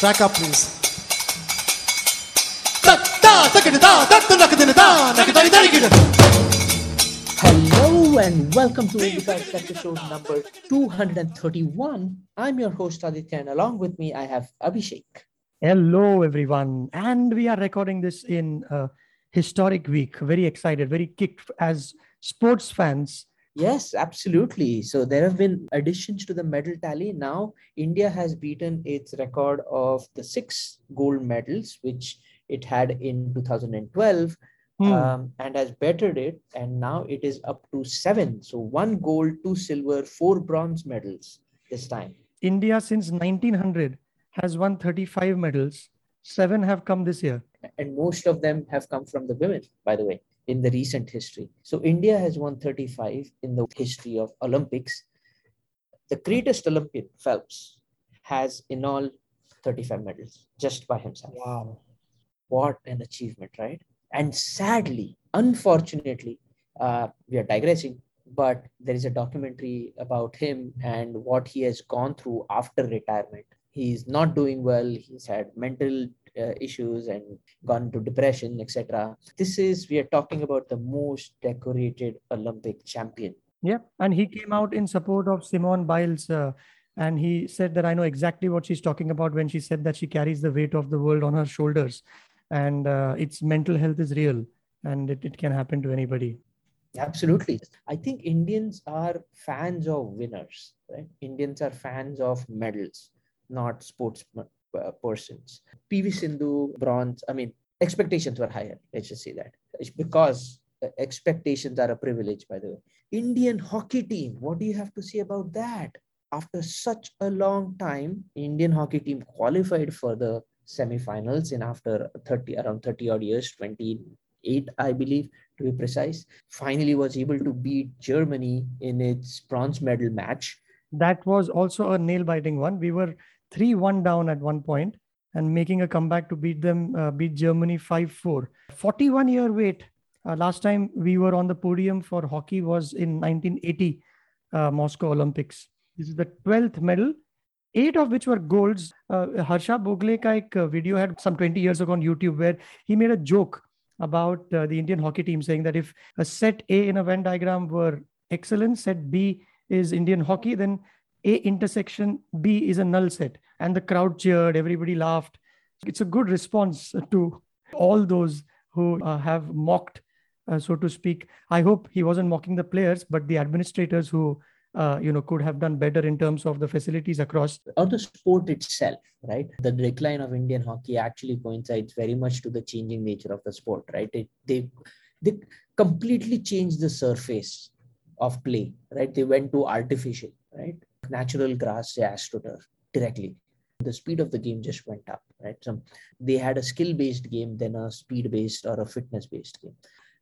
Back up, please. Hello and welcome to Inside Sector Show number 231. I'm your host Aditya, and along with me I have Abhishek. Hello, everyone, and we are recording this in a historic week. Very excited, very kicked as sports fans Yes, absolutely. So there have been additions to the medal tally. Now India has beaten its record of the six gold medals, which it had in 2012 Hmm. um, and has bettered it. And now it is up to seven. So one gold, two silver, four bronze medals this time. India, since 1900, has won 35 medals. Seven have come this year. And most of them have come from the women, by the way, in the recent history. So India has won 35 in the history of Olympics. The greatest Olympian, Phelps, has in all 35 medals just by himself. Wow. What an achievement, right? And sadly, unfortunately, uh, we are digressing, but there is a documentary about him and what he has gone through after retirement. He's not doing well. He's had mental uh, issues and gone to depression, etc. This is, we are talking about the most decorated Olympic champion. Yeah. And he came out in support of Simone Biles. Uh, and he said that I know exactly what she's talking about when she said that she carries the weight of the world on her shoulders. And uh, its mental health is real and it, it can happen to anybody. Absolutely. I think Indians are fans of winners, right? Indians are fans of medals, not sports uh, persons. PV Sindhu, bronze, I mean, expectations were higher. Let's just say that. It's because uh, expectations are a privilege, by the way. Indian hockey team, what do you have to say about that? After such a long time, Indian hockey team qualified for the semifinals in after 30 around 30 odd years 28 i believe to be precise finally was able to beat germany in its bronze medal match That was also a nail biting one. We were 3 1 down at one point and making a comeback to beat them, uh, beat Germany 5 4. 41 year wait. Uh, last time we were on the podium for hockey was in 1980 uh, Moscow Olympics. This is the 12th medal, eight of which were golds. Uh, Harsha Bhogle ka ek uh, video had some 20 years ago on YouTube where he made a joke about uh, the Indian hockey team saying that if a set A in a Venn diagram were excellent, set B is Indian hockey, then A intersection B is a null set. And the crowd cheered, everybody laughed. It's a good response to all those who uh, have mocked, uh, so to speak. I hope he wasn't mocking the players, but the administrators who uh, you know could have done better in terms of the facilities across or the sport itself right the decline of indian hockey actually coincides very much to the changing nature of the sport right it, they they completely changed the surface of play right they went to artificial right natural grass astroturf directly. The speed of the game just went up right? So they had a skill based game then a speed based or a fitness based game.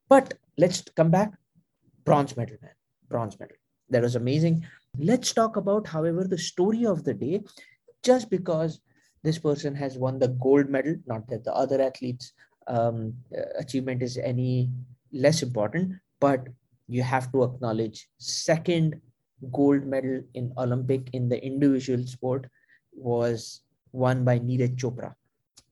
But let's come back. Bronze medal man. Bronze medal. That was amazing. Let's talk about however the story of the day. Just because this person has won the gold medal not that the other athletes um, achievement is any less important but you have to acknowledge second gold medal in olympic in the individual sport was won by neeraj chopra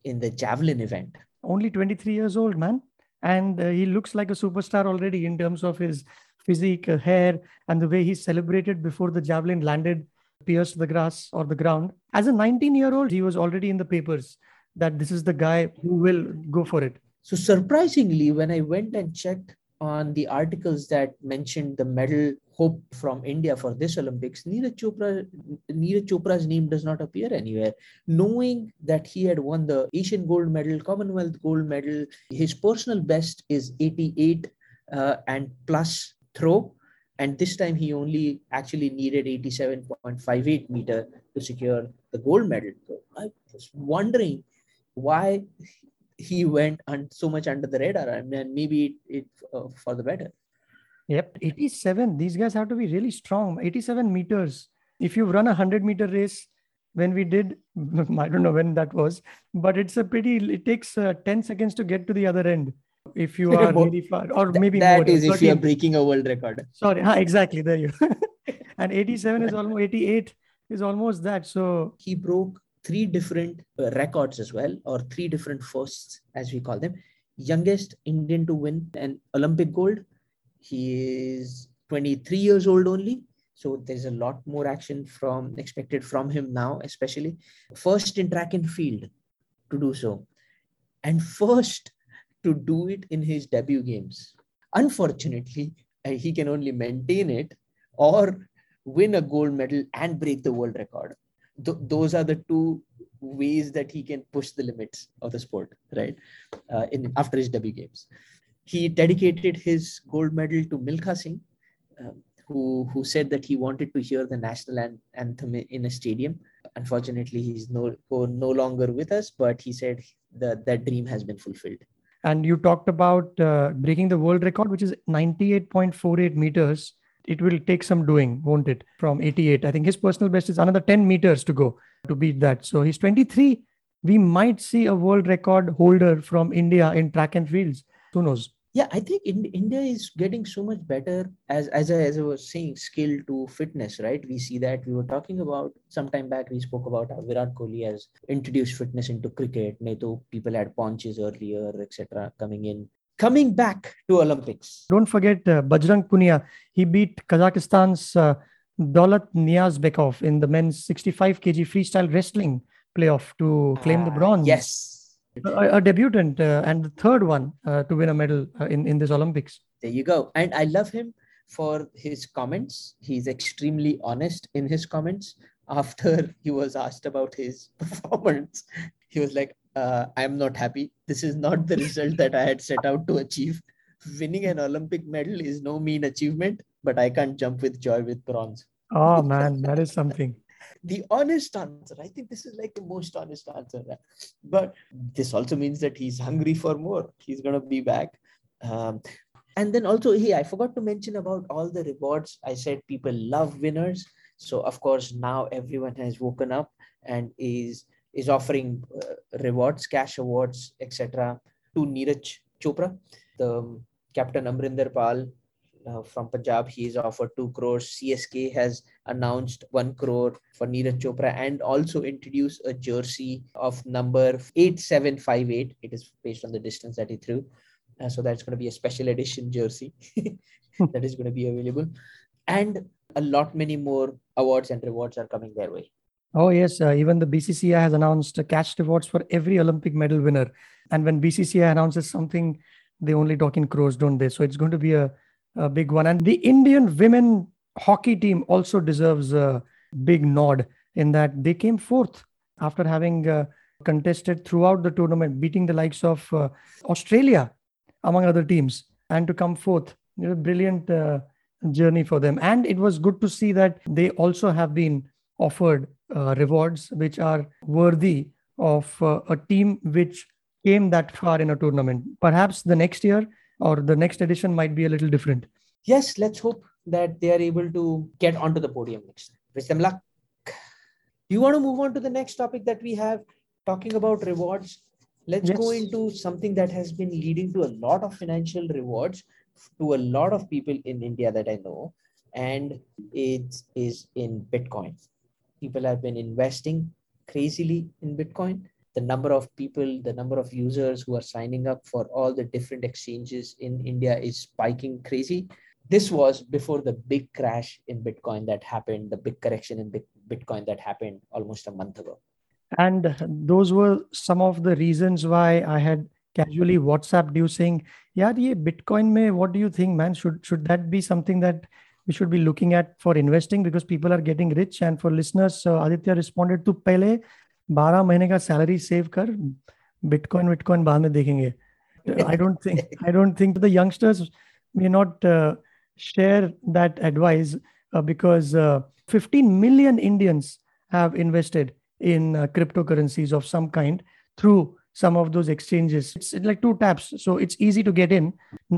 in the javelin event only 23 years old man and uh, he looks like a superstar already in terms of his physique, uh, hair, and the way he celebrated before the javelin landed, pierced the grass or the ground. As a 19 year old, he was already in the papers that this is the guy who will go for it. So, surprisingly, when I went and checked on the articles that mentioned the medal hope from India for this Olympics, Neeraj Chopra, Neeraj Chopra's name does not appear anywhere. Knowing that he had won the Asian gold medal, Commonwealth gold medal, his personal best is 88 uh, and plus throw. And this time he only actually needed 87.58 meter to secure the gold medal. So I was wondering why he went un- so much under the radar. I mean, maybe it, it uh, for the better. Yep, 87. These guys have to be really strong. 87 meters. If you run a 100 meter race, when we did, I don't know when that was, but it's a pretty, it takes uh, 10 seconds to get to the other end if you are really far, or maybe that more. is if you are breaking a world record. Sorry, huh, exactly. There you. and 87 is almost 88 is almost that. So he broke three different uh, records as well, or three different firsts, as we call them. Youngest Indian to win an Olympic gold. He is 23 years old only. So there's a lot more action from expected from him now, especially first in track and field to do so, and first to do it in his debut games. Unfortunately, uh, he can only maintain it or win a gold medal and break the world record. Th- those are the two ways that he can push the limits of the sport, right? Uh, in after his debut games, he dedicated his gold medal to Milkha Singh, um, who who said that he wanted to hear the national an- anthem in a stadium. Unfortunately, he's no no longer with us, but he said that that dream has been fulfilled. And you talked about uh, breaking the world record, which is 98.48 meters. It will take some doing, won't it? From 88. I think his personal best is another 10 meters to go to beat that. So he's 23. We might see a world record holder from India in track and fields. Who knows? yeah i think in, india is getting so much better as as I, as I was saying skill to fitness right? We see that we were talking about some time back we spoke about how virat kohli has introduced fitness into cricket nato people had paunches earlier etc coming in. Coming back to olympics. Don't forget uh, bajrang punia he beat kazakhstan's uh, Daulat Niazbekov in the men's 65 kg freestyle wrestling playoff to claim the Ah, bronze. yes a, a debutant uh, and the third one uh, to win a medal uh, in in this Olympics. there you go. And i love him for his comments. He's extremely honest in his comments. After he was asked about his performance he was like uh, i'm not happy. This is not the result that i had set out to achieve. Winning an olympic medal is no mean achievement but i can't jump with joy with bronze. Oh man, that is something. The honest answer. I think this is like the most honest answer. But this also means that he's hungry for more. He's gonna be back. Um, and then also, hey, I forgot to mention about all the rewards. I said people love winners. So of course now everyone has woken up and is is offering uh, rewards, cash awards, etc. to Neeraj Chopra, the um, Captain Amrinder Pal uh, from Punjab. He is offered two crores. CSK has announced one crore for Neeraj Chopra and also introduced a jersey of number 8758. It is based on the distance that he threw. Uh, so that's going to be a special edition jersey that is going to be available. And a lot many more awards and rewards are coming their way. Oh yes, uh, even the BCCI has announced cash rewards for every Olympic medal winner. And when BCCI announces something, they only talk in crores, don't they? So it's going to be a, a big one. And the Indian women hockey team also deserves a big nod in that they came fourth after having uh, contested throughout the tournament, beating the likes of uh, Australia, among other teams, and to come fourth. It was a brilliant uh, journey for them. And it was good to see that they also have been offered uh, rewards which are worthy of uh, a team which came that far in a tournament. Perhaps the next year or the next edition might be a little different. Yes, let's hope that they are able to get onto the podium next time. Wish them luck. You want to move on to the next topic that we have talking about rewards? Let's go into something that has been leading to a lot of financial rewards to a lot of people in India that I know, and it is in Bitcoin. People have been investing crazily in Bitcoin. The number of people, the number of users who are signing up for all the different exchanges in India is spiking crazy this was before the big crash in bitcoin that happened the big correction in bitcoin that happened almost a month ago. And those were some of the reasons why i had casually whatsapped you saying yeah ye bitcoin may what do you think man? Should should that be something that we should be looking at for investing? Because people are getting rich. And for listeners uh, aditya responded to pele 12 mahine ka salary save kar bitcoin bitcoin baad mein dekhenge. I don't think i don't think the youngsters may not uh, share that advice uh, because uh, 15 million Indians have invested in uh, cryptocurrencies of some kind through some of those exchanges. It's like two taps, so it's easy to get in.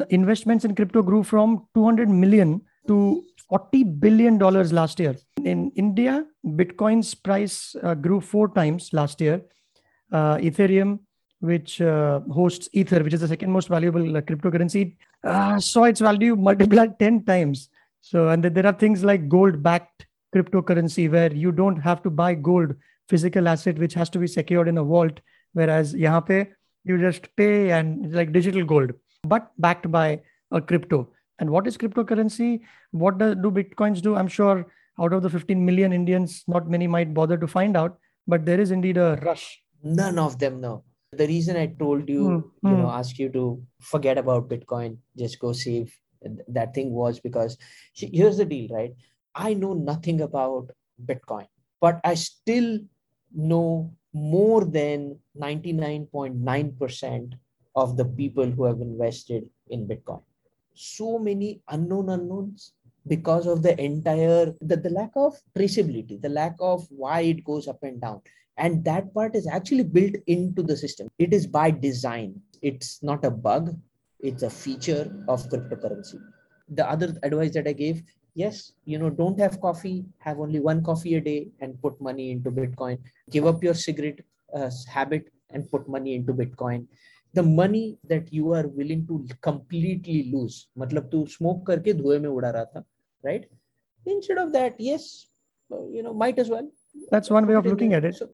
Investments in crypto grew from 200 million to 40 billion dollars last year. In India, Bitcoin's price uh, grew four times last year. Uh, Ethereum, which uh, hosts Ether, which is the second most valuable uh, cryptocurrency, uh, saw its value multiplied 10 times. So, and there are things like gold backed cryptocurrency where you don't have to buy gold, physical asset, which has to be secured in a vault. Whereas, here you just pay and like digital gold, but backed by a crypto. And what is cryptocurrency? What do, do Bitcoins do? I'm sure out of the 15 million Indians, not many might bother to find out, but there is indeed a rush. None of them know. The reason I told you, Mm, you mm. know, ask you to forget about Bitcoin, just go save that thing was because here's the deal, right? I know nothing about Bitcoin, but I still know more than 99.9% of the people who have invested in Bitcoin. So many unknown unknowns because of the entire the, the lack of traceability, the lack of why it goes up and down. And that part is actually built into the system. It is by design. It's not a bug, it's a feature of cryptocurrency. The other advice that I gave yes, you know, don't have coffee, have only one coffee a day and put money into Bitcoin. Give up your cigarette uh, habit and put money into Bitcoin. The money that you are willing to completely lose, मतलब तू smoke करके धुएं में उड़ा रहा था, right? Instead of that, yes, uh, you know, might as well. That's one way of looking at it. So,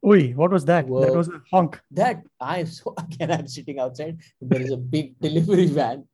what was that? Whoa. That was a honk. That I so again I'm sitting outside. There is a big delivery van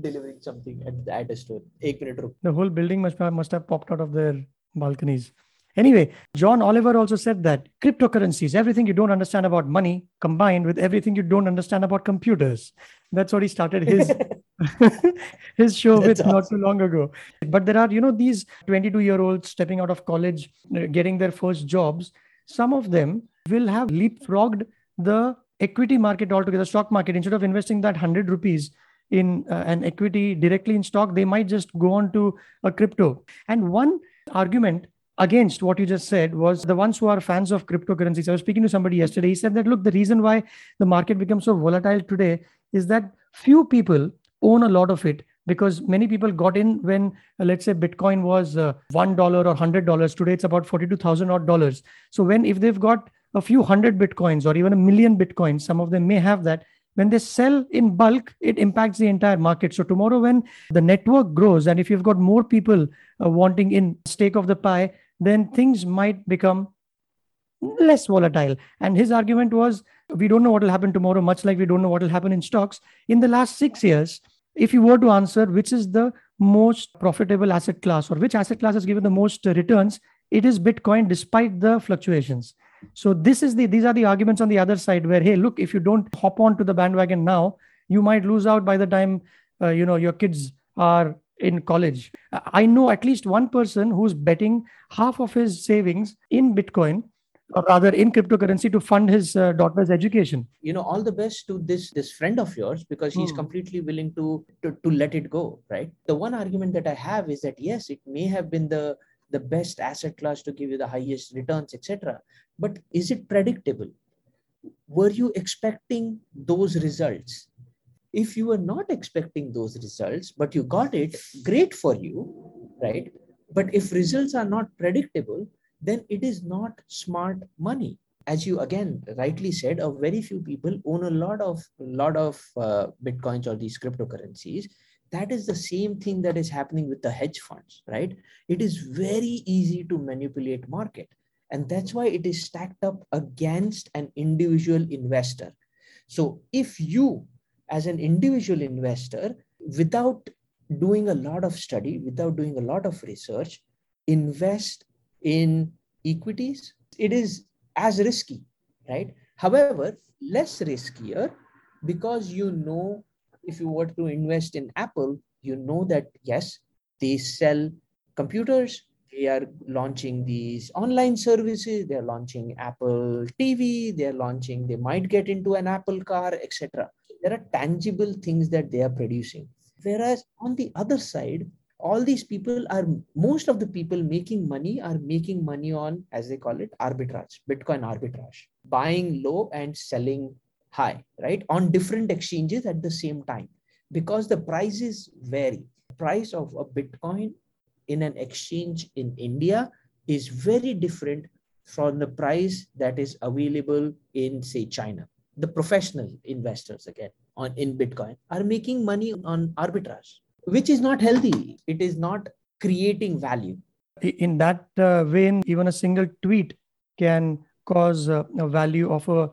delivering something at, at a store. A minute. The whole building must must have popped out of their balconies. Anyway, John Oliver also said that cryptocurrencies, everything you don't understand about money combined with everything you don't understand about computers. That's what he started his his show That's with not too long ago. But there are, you know, these 22 year olds stepping out of college, uh, getting their first jobs. Some of them will have leapfrogged the equity market altogether, stock market. Instead of investing that 100 rupees in uh, an equity directly in stock, they might just go on to a crypto. And one argument against what you just said was the ones who are fans of cryptocurrencies. I was speaking to somebody yesterday. He said that, look, the reason why the market becomes so volatile today is that few people own a lot of it because many people got in when uh, let's say bitcoin was uh, $1 or $100 today it's about 42000 odd dollars. So when if they've got a few hundred bitcoins or even a million bitcoins some of them may have that when they sell in bulk it impacts the entire market. So tomorrow when the network grows and if you've got more people uh, wanting in stake of the pie then things might become less volatile. And his argument was we don't know what will happen tomorrow much like we don't know what will happen in stocks. In the last 6 years if you were to answer which is the most profitable asset class or which asset class has given the most returns it is bitcoin despite the fluctuations. So this is the these are the arguments on the other side where hey look if you don't hop on to the bandwagon now you might lose out by the time uh, you know your kids are in college. I know at least one person who's betting half of his savings in bitcoin or rather in cryptocurrency to fund his uh, daughter's education You know, all the best to this this friend of yours because he's Hmm. completely willing to, to to let it go, right? The one argument that I have is that yes, it may have been the the best asset class to give you the highest returns, etc. But is it predictable? Were you expecting those results? If you were not expecting those results, but you got it, great for you, right? But if results are not predictable, then it is not smart money. As you again rightly said, a very few people own a lot of lot of uh, bitcoins or these cryptocurrencies. That is the same thing that is happening with the hedge funds, right? It is very easy to manipulate market, and that's why it is stacked up against an individual investor. So if you, as an individual investor, without doing a lot of study, without doing a lot of research, invest in equities, it is as risky, right? However, less riskier because you know if you were to invest in Apple, you know that yes, they sell computers, they are launching these online services, they're launching Apple TV, they're launching, they might get into an Apple car, etc. There are tangible things that they are producing. Whereas on the other side, all these people are most of the people making money are making money on as they call it arbitrage bitcoin arbitrage. Buying low and selling high right? On different exchanges at the same time. Because the prices vary. Price of a bitcoin in an exchange in india is very different from the price that is available in say china. The professional investors again on in bitcoin are making money on arbitrage which is not healthy. It is not creating value. In that uh, vein, even a single tweet can cause uh, a value of a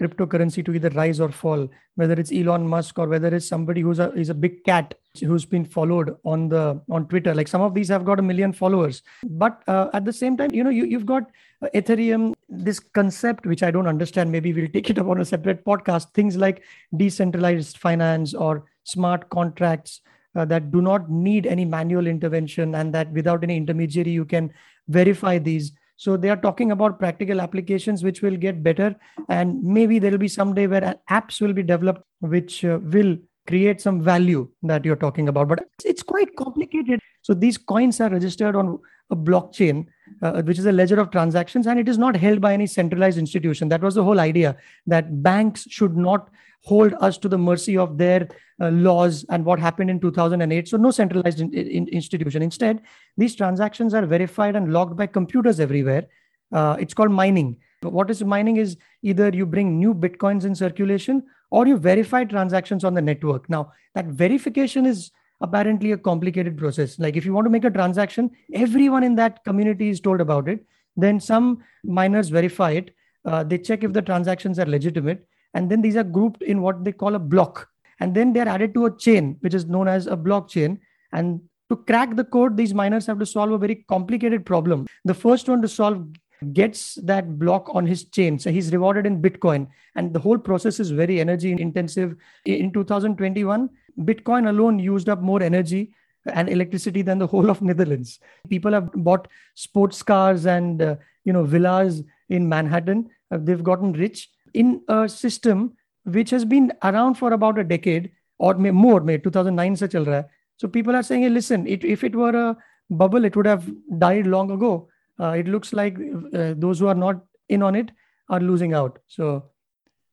cryptocurrency to either rise or fall whether it's elon musk or whether it's somebody who's a is a big cat who's been followed on the on twitter like some of these have got a million followers but uh, at the same time you know you, you've got uh, ethereum this concept which i don't understand maybe we'll take it up on a separate podcast things like decentralized finance or smart contracts uh, that do not need any manual intervention and that without any intermediary you can verify these so they are talking about practical applications which will get better, and maybe there will be someday where apps will be developed which uh, will create some value that you're talking about. But it's quite complicated. So these coins are registered on a blockchain, uh, which is a ledger of transactions, and it is not held by any centralized institution. That was the whole idea that banks should not hold us to the mercy of their uh, laws and what happened in 2008. So, no centralized in, in, institution. Instead, these transactions are verified and logged by computers everywhere. Uh, it's called mining. What is mining is either you bring new bitcoins in circulation or you verify transactions on the network. Now, that verification is apparently a complicated process. Like if you want to make a transaction, everyone in that community is told about it. Then some miners verify it. Uh, they check if the transactions are legitimate and then these are grouped in what they call a block. And then they're added to a chain which is known as a blockchain and to crack the code these miners have to solve a very complicated problem. The first one to solve gets that block on his chain. So he's rewarded in bitcoin. And the whole process is very energy intensive. In 2021 bitcoin alone used up more energy and electricity than the whole of netherlands. People have bought sports cars and uh, you know villas in manhattan. Uh, they've gotten rich in a system which has been around for about a decade or may, more, may 2009 se chal raha hai. So people are saying, hey, listen, it, if it were a bubble, it would have died long ago. Uh, it looks like uh, those who are not in on it are losing out. So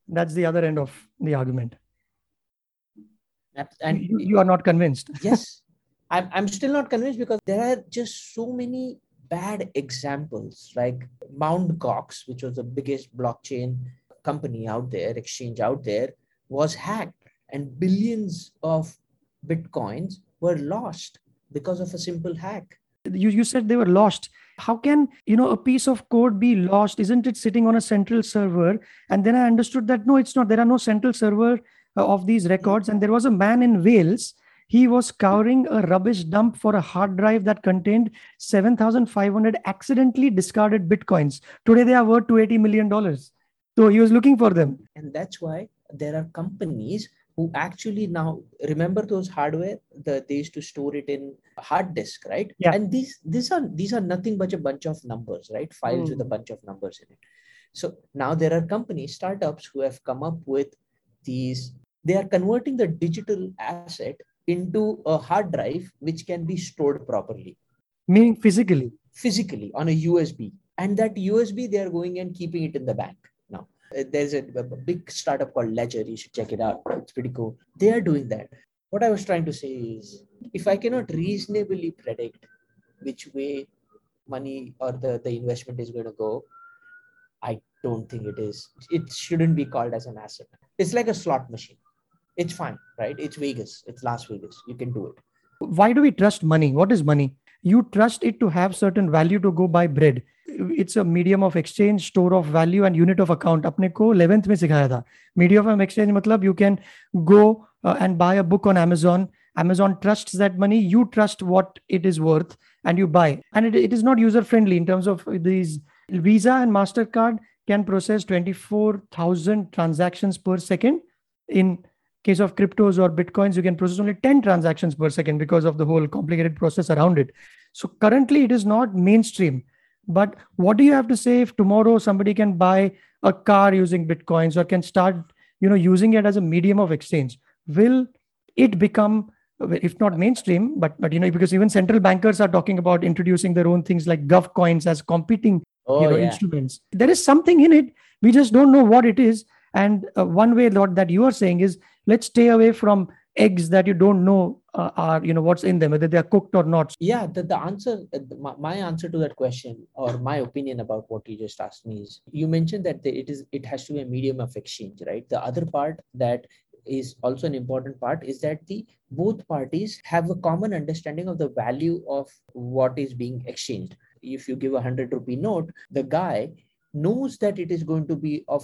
that's the other end of the argument. And you, you are not convinced. yes, I'm, I'm still not convinced because there are just so many bad examples like Mount Gox, which was the biggest blockchain company out there, exchange out there, was hacked, and billions of bitcoins were lost because of a simple hack. You, you said they were lost. How can you know a piece of code be lost? Isn't it sitting on a central server? And then I understood that no, it's not. There are no central server uh, of these records. And there was a man in Wales he was scouring a rubbish dump for a hard drive that contained 7,500 accidentally discarded bitcoins. Today they are worth $280 million. So he was looking for them. And that's why there are companies who actually now remember those hardware that they used to store it in hard disk, right? Yeah. And these these are these are nothing but a bunch of numbers, right? Files mm. with a hmm. bunch of numbers in it. So now there are companies, startups who have come up with these. They are converting the digital asset into a hard drive which can be stored properly. Meaning physically? Physically on a USB. And that USB, they are going and keeping it in the bank. Uh, there's a, a, big startup called Ledger. You should check it out. It's pretty cool. They are doing that. What I was trying to say is if I cannot reasonably predict which way money or the, the investment is going to go, I don't think it is. It shouldn't be called as an asset. It's like a slot machine. It's fine, right? It's Vegas. It's Las Vegas. You can do it. Why do we trust money? What is money? You trust it to have certain value to go buy bread it's a medium of exchange store of value and unit of account अपने को 11th में सिखाया था medium of exchange मतलब you can go uh, and buy a book on Amazon Amazon trusts that money you trust what it is worth and you buy and it, it is not user friendly in terms of these Visa and Mastercard can process 24,000 transactions per second in case of cryptos or bitcoins you can process only 10 transactions per second because of the whole complicated process around it so currently it is not mainstream but what do you have to say if tomorrow somebody can buy a car using bitcoins or can start, you know, using it as a medium of exchange? Will it become if not mainstream, but but you know, because even central bankers are talking about introducing their own things like gov coins as competing oh, you know, yeah. instruments. There is something in it. We just don't know what it is. And uh, one way that, that you are saying is let's stay away from eggs that you don't know uh, are you know what's in them whether they are cooked or not. Yeah the, the answer my, my answer to that question or my opinion about what you just asked me is you mentioned that it is it has to be a medium of exchange right? The other part that is also an important part is that the both parties have a common understanding of the value of what is being exchanged. If you give a 100 rupee note the guy knows that it is going to be of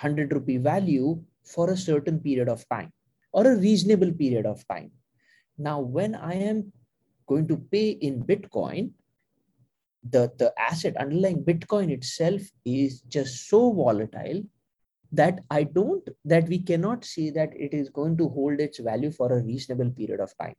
100 rupee value for a certain period of time or a reasonable period of time now when i am going to pay in bitcoin the the asset underlying bitcoin itself is just so volatile that I don't, that we cannot say that it is going to hold its value for a reasonable period of time.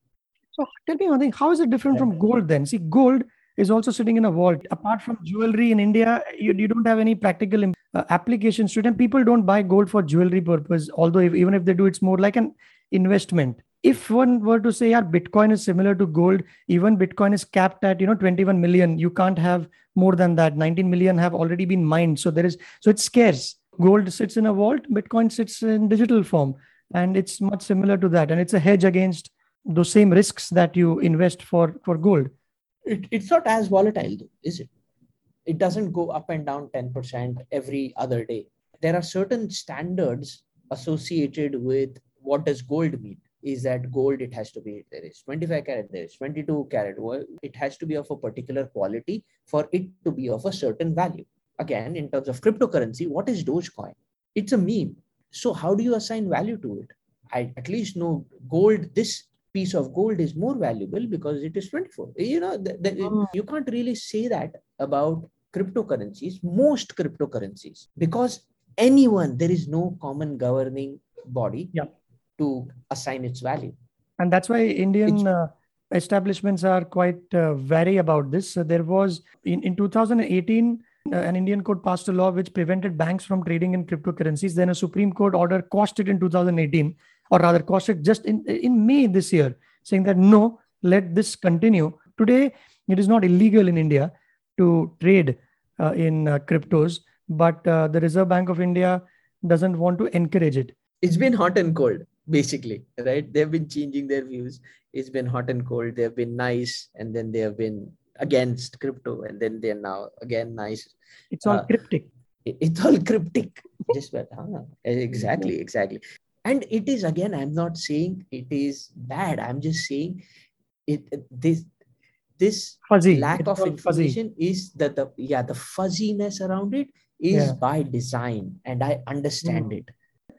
So tell me one thing, how is it different from gold then? See, gold is also sitting in a vault. Apart from jewelry in India, you, you don't have any practical uh, applications to it. And people don't buy gold for jewelry purpose, although if, even if they do, it's more like an investment. If one were to say, yeah, Bitcoin is similar to gold, even Bitcoin is capped at, you know, 21 million. You can't have more than that. 19 million have already been mined. So there is, so it's scarce gold sits in a vault bitcoin sits in digital form and it's much similar to that and it's a hedge against those same risks that you invest for for gold it, it's not as volatile is it? It doesn't go up and down 10% every other day. There are certain standards associated with what does gold mean. Is that gold it has to be there is 25 carat there is 22 carat. It has to be of a particular quality for it to be of a certain value. Again in terms of cryptocurrency what is dogecoin? It's a meme. So how do you assign value to it? I at least know gold this piece of gold is more valuable because it is 24 you know the, the, mm. you can't really say that about cryptocurrencies most cryptocurrencies because anyone there is no common governing body yeah. to assign its value and that's why indian uh, establishments are quite uh, wary about this so there was in, in 2018 uh, an Indian court passed a law which prevented banks from trading in cryptocurrencies. Then a Supreme Court order quashed it in 2018, or rather, it just in, in May this year, saying that no, let this continue. Today, it is not illegal in India to trade uh, in uh, cryptos, but uh, the Reserve Bank of India doesn't want to encourage it. It's been hot and cold, basically, right? They've been changing their views. It's been hot and cold. They've been nice, and then they have been against crypto and then they're now again nice it's all uh, cryptic it, it's all cryptic just but huh? exactly exactly and it is again i'm not saying it is bad i'm just saying it this this fuzzy lack it's of information fuzzy. is that the yeah the fuzziness around it is yeah. by design and i understand mm. it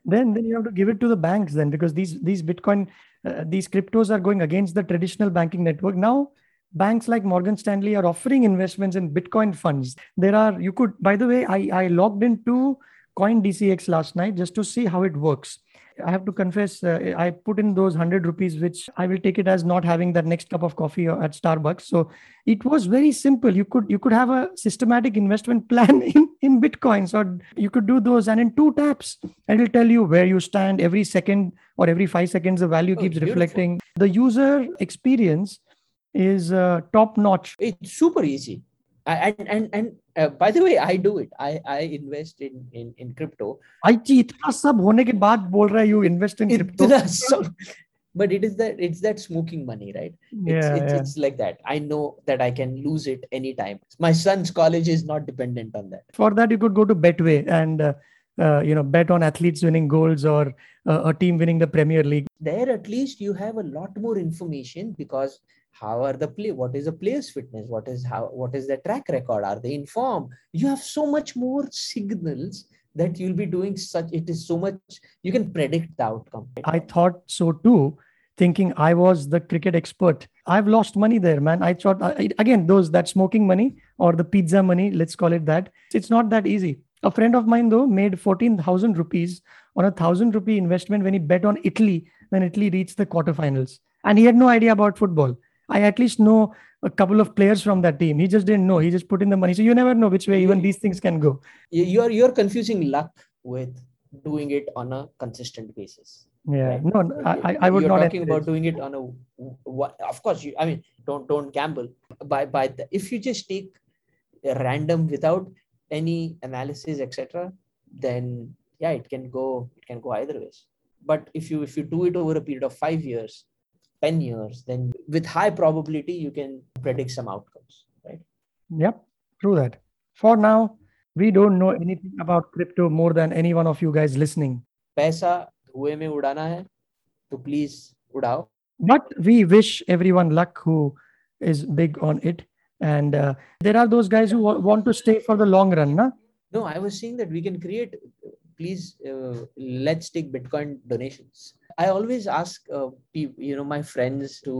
then then you have to give it to the banks then because these these bitcoin uh, these cryptos are going against the traditional banking network now banks like morgan stanley are offering investments in bitcoin funds there are you could by the way i i logged into CoinDCX last night just to see how it works i have to confess uh, i put in those 100 rupees which i will take it as not having that next cup of coffee at starbucks so it was very simple you could you could have a systematic investment plan in in bitcoins or you could do those and in two taps and it'll tell you where you stand every second or every 5 seconds the value oh, keeps beautiful. reflecting the user experience is uh, top notch. It's super easy and and and uh, by the way i do it. I i invest in in in crypto. IT, itna sab hone ke baad you invest in crypto. sab, but it is that it's that smoking money right? Yeah, it's, it's, yeah. it's like that. I know that i can lose it anytime. My son's college is not dependent on that. For that you could go to betway and uh, uh, you know bet on athletes winning goals or uh, a team winning the premier league. There at least you have a lot more information because how are the play what is the player's fitness? What is how what is the track record? Are they in form you have so much more signals that you'll be doing such it is so much you can predict the outcome. I thought so too thinking i was the cricket expert. I've lost money there man. I thought again those that smoking money or the pizza money let's call it that. It's not that easy. A friend of mine though made 14000 rupees on a 1000 rupee investment when he bet on italy when italy reached the quarterfinals. And he had no idea about football I at least know a couple of players from that team. He just didn't know. He just put in the money. So you never know which way even these things can go. You're you're confusing luck with doing it on a consistent basis. Yeah, right? no, I, I would not. you're not. talking about doing it on a. Of course, you. I mean, don't don't gamble. By by, the, if you just take a random without any analysis, etc., then yeah, it can go. It can go either ways. But if you if you do it over a period of five years, 10 years, then with high probability, you can predict some outcomes, right? Yep, true that. For now, we don't know anything about crypto more than any one of you guys listening. Paisa धुएं में उड़ाना है तो please उड़ाओ but we wish everyone luck who is big on it and uh, there are those guys who wa- want to stay for the long run na? no i was saying that we can create please uh, let's take bitcoin donations i always ask uh, you know my friends to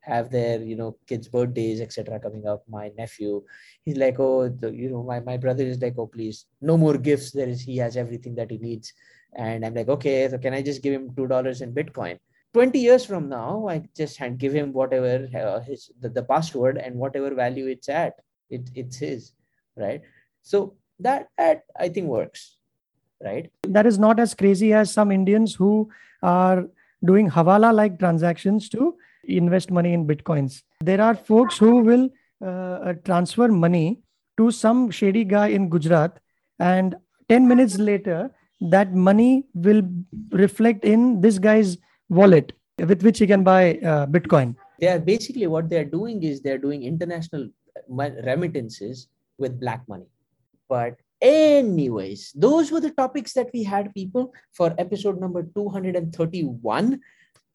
have their you know kids birthdays etc coming up my nephew. He's like oh the, you know my, my brother is like oh please no more gifts. There is he has everything that he needs. And i'm like okay so can i just give him two dollars in bitcoin? 20 years from now i just give him whatever uh, his the, the password and whatever value it's at. It, it's his right? So that that i think works right? That is not as crazy as some indians who are doing hawala like transactions to invest money in bitcoins. There are folks who will uh, uh, transfer money to some shady guy in gujarat and 10 minutes later that money will reflect in this guy's wallet with which he can buy uh, bitcoin. They are basically what they are doing is they're doing international remittances with black money. But anyways those were the topics that we had people for episode number 231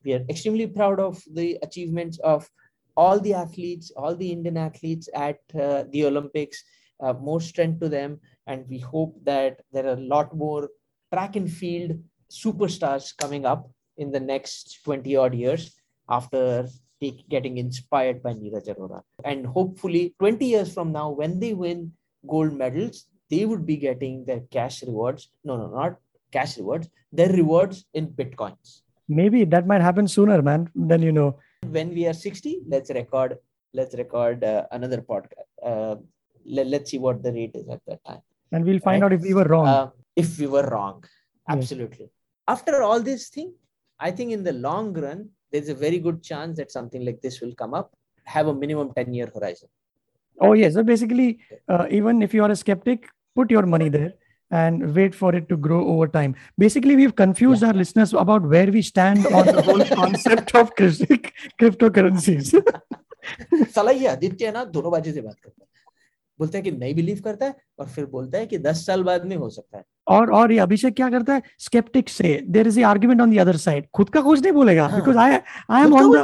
we are extremely proud of the achievements of all the athletes all the indian athletes at uh, the olympics uh, more strength to them and we hope that there are a lot more track and field superstars coming up in the next 20 odd years after take, getting inspired by Neeraj Arora. And hopefully, 20 years from now, when they win gold medals, they would be getting their cash rewards. No, no, not cash rewards, their rewards in bitcoins. maybe that might happen sooner man than you know When we are 60, let's record. Let's record uh, another podcast. Uh, let, let's see what the rate is at that time. and we'll find Right. out if we were wrong Uh, if we were wrong, Yes. absolutely. After all this thing, I think in the long run, there's a very good chance that something like this will come up. Have a minimum 10 year horizon. Oh, yes. So basically, uh, even if you are a skeptic, put your money there and wait for it to grow over time. Basically, we've confused our listeners about where we stand on the whole concept of crypto- cryptocurrencies. साला ये आदित्य है ना दोनों बाजू से बात करता है बोलते हैं कि नहीं बिलीव करता है और फिर बोलता है कि दस साल बाद में हो सकता है और और ये अभिषेक क्या करता है स्केप्टिक से there is argument on the other side खुद का कुछ नहीं बोलेगा because I I am on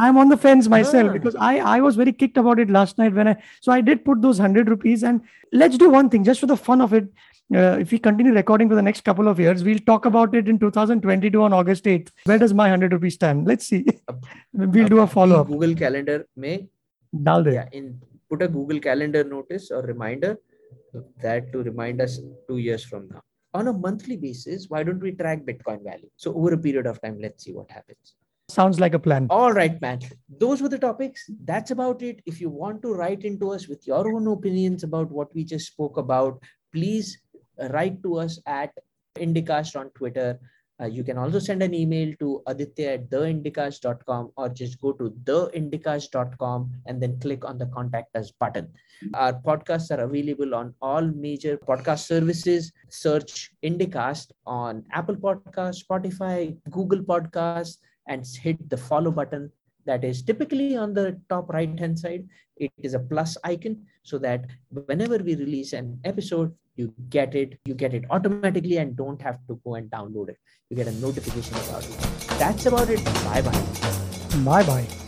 I am on the fence myself because I I was very kicked about it last night when I so I did put those hundred rupees and let's do one thing just for the fun of it Uh, if we continue recording for the next couple of years, we'll talk about it in 2022 on August 8th. Where does my 100 rupees stand? Let's see. we'll do a follow up. Google Calendar. May... डाल दे। yeah, in put a google calendar notice or reminder that to remind us two years from now. On a monthly basis why don't we track bitcoin value? So over a period of time let's see what happens. Sounds like a plan. all right man. Those were the topics. That's about it. If you want to write into us with your own opinions about what we just spoke about please write to us at indicast on twitter uh, you can also send an email to aditya at theindicast.com or just go to theindicast.com and then click on the contact us button. Our podcasts are available on all major podcast services. Search Indicast on Apple Podcasts, Spotify, Google Podcasts, and hit the follow button that is typically on the top right hand side. It is a plus icon so that whenever we release an episode, you get it, you get it automatically and don't have to go and download it. You get a notification about it. That's about it. Bye bye. Bye bye.